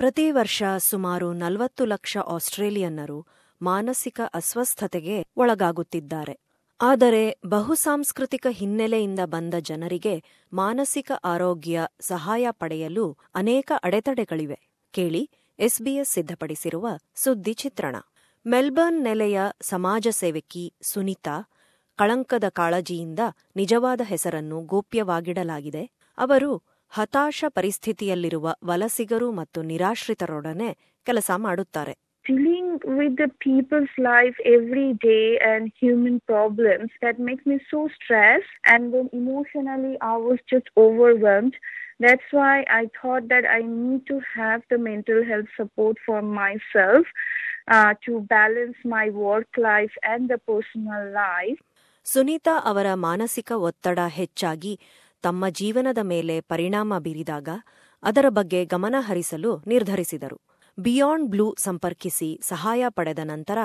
ಪ್ರತಿ ವರ್ಷ ಸುಮಾರು ನಲವತ್ತು ಲಕ್ಷ ಆಸ್ಟ್ರೇಲಿಯನ್ನರು ಮಾನಸಿಕ ಅಸ್ವಸ್ಥತೆಗೆ ಒಳಗಾಗುತ್ತಿದ್ದಾರೆ. ಆದರೆ ಬಹುಸಾಂಸ್ಕೃತಿಕ ಹಿನ್ನೆಲೆಯಿಂದ ಬಂದ ಜನರಿಗೆ ಮಾನಸಿಕ ಆರೋಗ್ಯ ಸಹಾಯ ಪಡೆಯಲು ಅನೇಕ ಅಡೆತಡೆಗಳಿವೆ, ಕೇಳಿ ಎಸ್ಬಿಎಸ್ ಸಿದ್ಧಪಡಿಸಿರುವ ಸುದ್ದಿ ಚಿತ್ರಣ. ಮೆಲ್ಬರ್ನ್ ನೆಲೆಯ ಸಮಾಜ ಸೇವಕಿ ಸುನೀತಾ, ಕಳಂಕದ ಕಾಳಜಿಯಿಂದ ನಿಜವಾದ ಹೆಸರನ್ನು ಗೋಪ್ಯವಾಗಿಡಲಾಗಿದೆ. ಅವರು ಹತಾಶ ಪರಿಸ್ಥಿತಿಯಲ್ಲಿರುವ ವಲಸಿಗರು ಮತ್ತು ನಿರಾಶ್ರಿತರೊಡನೆ ಕೆಲಸ ಮಾಡುತ್ತಾರೆ dealing with the people's life every day and human problems that makes me so stressed and then emotionally i was just overwhelmed that's why i thought that i need to have the mental health support for myself uh, to balance my work life and the personal life Sunita ಅವರ ಮಾನಸಿಕ ಒತ್ತಡ ಹೆಚ್ಚಾಗಿ ತಮ್ಮ ಜೀವನದ ಮೇಲೆ ಪರಿಣಾಮ ಬೀರಿದಾಗ ಅದರ ಬಗ್ಗೆ ಗಮನ ಹರಿಸಲು ನಿರ್ಧರಿಸಿದರು. ಬಿಯಾಂಡ್ ಬ್ಲೂ ಸಂಪರ್ಕಿಸಿ ಸಹಾಯ ಪಡೆದ ನಂತರ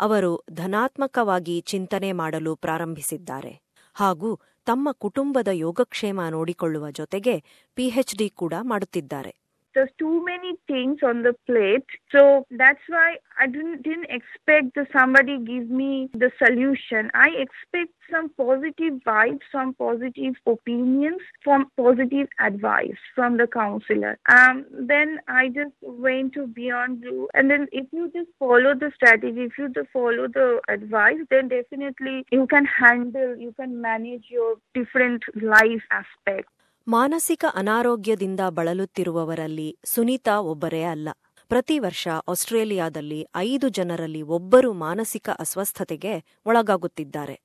ಅವರು ಧನಾತ್ಮಕವಾಗಿ ಚಿಂತನೆ ಮಾಡಲು ಪ್ರಾರಂಭಿಸಿದ್ದಾರೆ. ಹಾಗೂ ತಮ್ಮ ಕುಟುಂಬದ ಯೋಗಕ್ಷೇಮ ನೋಡಿಕೊಳ್ಳುವ ಜೊತೆಗೆ ಪಿಎಚ್ಡಿ ಕೂಡ ಮಾಡುತ್ತಿದ್ದಾರೆ. There's too many things on the plate. So that's why i didn't, didn't expect that somebody give me the solution. I expect some positive vibes some positive opinions from positive advice from the counselor. Um then i just went to beyond blue. And then if you just follow the strategy if you just follow the advice then definitely you can handle you can manage your different life aspects ಮಾನಸಿಕ ಅನಾರೋಗ್ಯದಿಂದ ಬಳಲುತ್ತಿರುವವರಲ್ಲಿ ಸುನೀತಾ ಒಬ್ಬರೇ ಅಲ್ಲ. ಪ್ರತಿ ವರ್ಷ ಆಸ್ಟ್ರೇಲಿಯಾದಲ್ಲಿ ಐದು ಜನರಲ್ಲಿ ಒಬ್ಬರು ಮಾನಸಿಕ ಅಸ್ವಸ್ಥತೆಗೆ ಒಳಗಾಗುತ್ತಿದ್ದಾರೆ.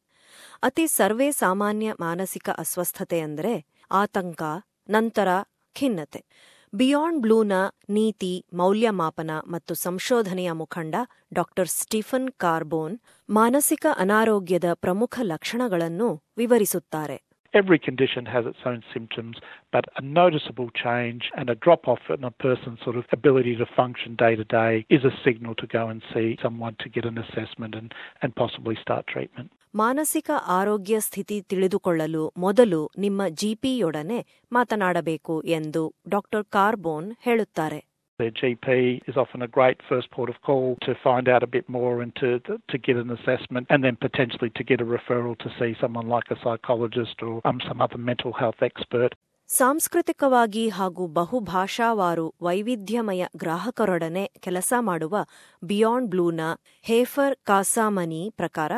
ಅತಿ ಸರ್ವೇ ಸಾಮಾನ್ಯ ಮಾನಸಿಕ ಅಸ್ವಸ್ಥತೆ ಅಂದರೆ ಆತಂಕ, ನಂತರ ಖಿನ್ನತೆ. ಬಿಯಾಂಡ್ ಬ್ಲೂನ ನೀತಿ, ಮೌಲ್ಯಮಾಪನ ಮತ್ತು ಸಂಶೋಧನೆಯ ಮುಖಂಡ ಡಾ. ಸ್ಟೀಫನ್ ಕಾರ್ಬೋನ್ ಮಾನಸಿಕ ಅನಾರೋಗ್ಯದ ಪ್ರಮುಖ ಲಕ್ಷಣಗಳನ್ನು ವಿವರಿಸುತ್ತಾರೆ. Every condition has its own symptoms, but a noticeable change and a drop off in a person's sort of ability to function day to day is a signal to go and see someone to get an assessment and, and possibly start treatment. ಮಾನಸಿಕ ಆರೋಗ್ಯ ಸ್ಥಿತಿ ತಿಳಿದುಕೊಳ್ಳಲು ಮೊದಲು ನಿಮ್ಮ ಜಿಪಿಯೊಡನೆ ಮಾತನಾಡಬೇಕು ಎಂದು doctor Carbone ಹೇಳುತ್ತಾರೆ Their GP is often a great first port of call to find out a bit more and to, to get an assessment and then potentially to get a referral to see someone like a psychologist or um, some other mental health expert. ಸಾಂಸ್ಕೃತಿಕವಾಗಿ ಹಾಗೂ ಬಹುಭಾಷಾವಾರು ವೈವಿಧ್ಯಮಯ ಗ್ರಾಹಕರೊಡನೆ ಕೆಲಸ ಮಾಡುವ beyond ಬ್ಲೂನ ಹೇಫರ್ ಕಾಸಾಮನಿ ಪ್ರಕಾರ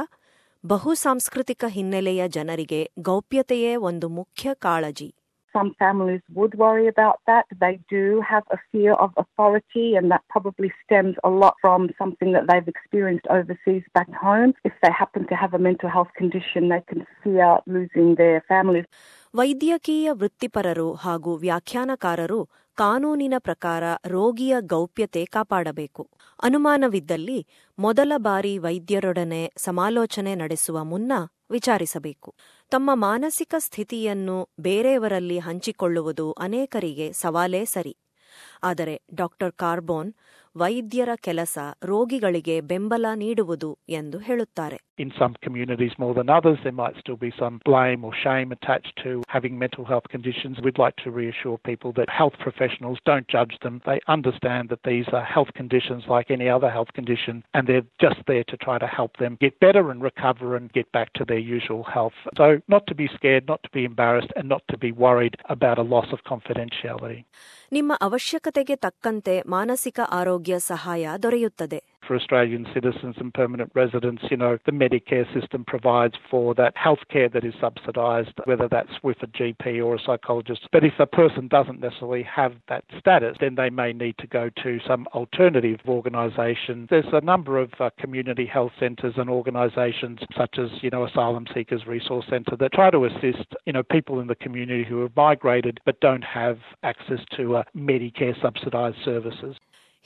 ಬಹುಸಾಂಸ್ಕೃತಿಕ ಹಿನ್ನೆಲೆಯ ಜನರಿಗೆ ಗೌಪ್ಯತೆಯೇ ಒಂದು ಮುಖ್ಯ ಕಾಳಜಿ some families would worry about that. They do have a fear of authority, and that probably stems a lot from something that they've experienced overseas back home. If they happen to have a mental health condition, they can fear losing their families. ವೈದ್ಯಕೀಯ ವೃತ್ತಿಪರರು ಹಾಗೂ ವ್ಯಾಖ್ಯಾನಕಾರರು ಕಾನೂನಿನ ಪ್ರಕಾರ ರೋಗಿಯ ಗೌಪ್ಯತೆ ಕಾಪಾಡಬೇಕು ಅನುಮಾನವಿದ್ದಲ್ಲಿ ಮೊದಲ ಬಾರಿ ವೈದ್ಯರೊಡನೆ ಸಮಾಲೋಚನೆ ನಡೆಸುವ ಮುನ್ನ ವಿಚಾರಿಸಬೇಕು. ತಮ್ಮ ಮಾನಸಿಕ ಸ್ಥಿತಿಯನ್ನು ಬೇರೆಯವರಲ್ಲಿ ಹಂಚಿಕೊಳ್ಳುವುದು ಅನೇಕರಿಗೆ ಸವಾಲೇ ಸರಿ. ಆದರೆ ಡಾಕ್ಟರ್ ಕಾರ್ಬೋನ್ ವೈದ್ಯರ ಕೆಲಸ ರೋಗಿಗಳಿಗೆ ಬೆಂಬಲ ನೀಡುವುದು ಎಂದು ಹೇಳುತ್ತಾರೆ. In some communities more than others, there might still be some blame or shame attached to having mental health conditions. We'd like to reassure people that health professionals don't judge them. They understand that these are health conditions like any other health condition, and they're just there to try to help them get better and recover and get back to their usual health. So, not to be scared, not to be embarrassed, and not to be worried about a loss of confidentiality. ನಿಮ್ಮ ಅವಶ್ಯಕತೆಗೆ ತಕ್ಕಂತೆ ಮಾನಸಿಕ ಆರೋಗ್ಯ ಸಹಾಯ ದೊರೆಯುತ್ತದೆ for Australian citizens and permanent residents, you know, the Medicare system provides for that healthcare that is subsidised, whether that's with a GP or a psychologist. But if a person doesn't necessarily have that status, then they may need to go to some alternative organisation. There's a number of uh, community health centres and organisations, such as, you know, Asylum Seekers Resource Centre, that try to assist, you know, people in the community who have migrated but don't have access to uh, Medicare subsidised services.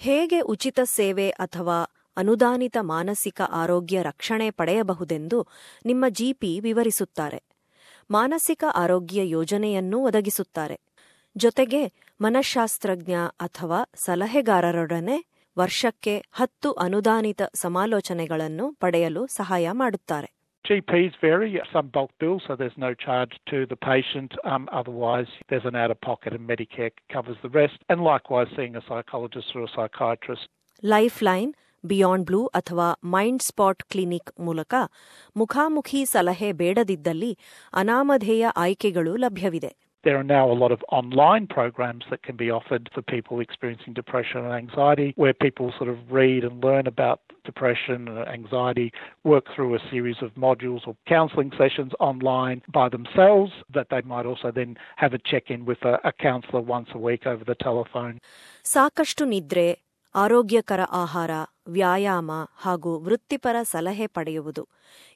ಹೇಗೆ ಉಚಿತ ಸೇವೆ ಅಥವಾ ಅನುದಾನಿತ ಮಾನಸಿಕ ಆರೋಗ್ಯ ರಕ್ಷಣೆ ಪಡೆಯಬಹುದೆಂದು ನಿಮ್ಮ GP ವಿವರಿಸುತ್ತಾರೆ. ಮಾನಸಿಕ ಆರೋಗ್ಯ ಯೋಜನೆಯನ್ನೂ ಒದಗಿಸುತ್ತಾರೆ. ಜೊತೆಗೆ ಮನಃಶಾಸ್ತ್ರಜ್ಞ ಅಥವಾ ಸಲಹೆಗಾರರೊಡನೆ ವರ್ಷಕ್ಕೆ ಹತ್ತು ಅನುದಾನಿತ ಸಮಾಲೋಚನೆಗಳನ್ನು ಪಡೆಯಲು ಸಹಾಯ ಮಾಡುತ್ತಾರೆ. GPs vary. Some bulk bills, so there's no charge to the patient. Um, otherwise, there's an out of pocket and Medicare covers the rest. And likewise, seeing a psychologist or a psychiatrist. Lifeline Beyond Blue ಅಥವಾ mind spot clinic ಮೂಲಕ ಮುಖಾಮುಖಿ ಸಲಹೆ ಬೇಡದಿದ್ದಲ್ಲಿ ಅನಾಮಧೇಯ ಆಯ್ಕೆಗಳು ಲಭ್ಯವಿದೆ There are now a lot of online programs that can be offered for people experiencing depression and anxiety, where people sort of read and learn about depression and anxiety, work through a series of modules or counselling sessions online by themselves, that they might also then have a check in with a, a counsellor once a week over the telephone. ಸಾಕಷ್ಟು ನಿದ್ರೆ ಆರೋಗ್ಯಕರ ಆಹಾರ, ವ್ಯಾಯಾಮ ಹಾಗೂ ವೃತ್ತಿಪರ ಸಲಹೆ ಪಡೆಯುವುದು.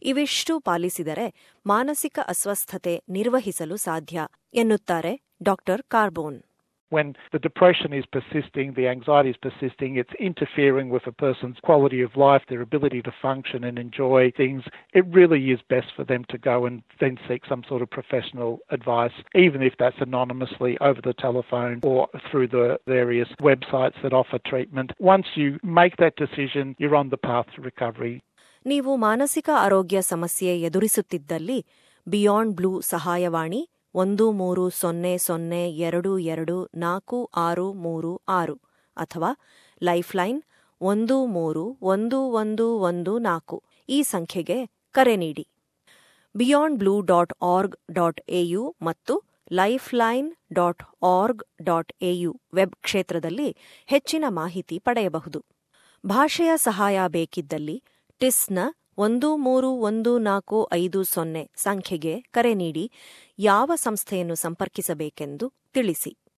ಇವಿಷ್ಟು ಪಾಲಿಸಿದರೆ ಮಾನಸಿಕ ಅಸ್ವಸ್ಥತೆ ನಿರ್ವಹಿಸಲು ಸಾಧ್ಯ ಎನ್ನುತ್ತಾರೆ doctor Carbone. When the depression is persisting, the anxiety is persisting, it's interfering with a person's quality of life, their ability to function and enjoy things. It really is best for them to go and then seek some sort of professional advice, even if that's anonymously over the telephone or through the various websites that offer treatment. Once you make that decision, you're on the path to recovery. ನೀವು ಮಾನಸಿಕ ಆರೋಗ್ಯ ಸಮಸ್ಯೆ ಎದುರಿಸುತ್ತಿದ್ದಲ್ಲಿ beyond blue ಸಹಾಯವಾಣಿ ಒಂದು ಮೂರು ಸೊನ್ನೆ ಸೊನ್ನೆ ಎರಡು ಎರಡು ನಾಲ್ಕು ಆರು ಮೂರು ಆರು ಅಥವಾ ಲೈಫ್ಲೈನ್ ಒಂದು ಮೂರು ಒಂದು ಒಂದು ಒಂದು ನಾಲ್ಕು. ಈ ಸಂಖ್ಯೆಗೆ ಕರೆ ನೀಡಿ. Beyond Blue dot org dot AU ಮತ್ತು Lifeline dot org dot AU web ಕ್ಷೇತ್ರದಲ್ಲಿ ಹೆಚ್ಚಿನ ಮಾಹಿತಿ ಪಡೆಯಬಹುದು. ಭಾಷೆಯ ಸಹಾಯ ಬೇಕಿದ್ದಲ್ಲಿ ಟಿಸ್ನ ಒಂದು ಮೂರು ಒಂದು ನಾಲ್ಕು ಐದು ಸೊನ್ನೆ ಸಂಖ್ಯೆಗೆ ಕರೆ ನೀಡಿ ಯಾವ ಸಂಸ್ಥೆಯನ್ನು ಸಂಪರ್ಕಿಸಬೇಕೆಂದು ತಿಳಿಸಿ.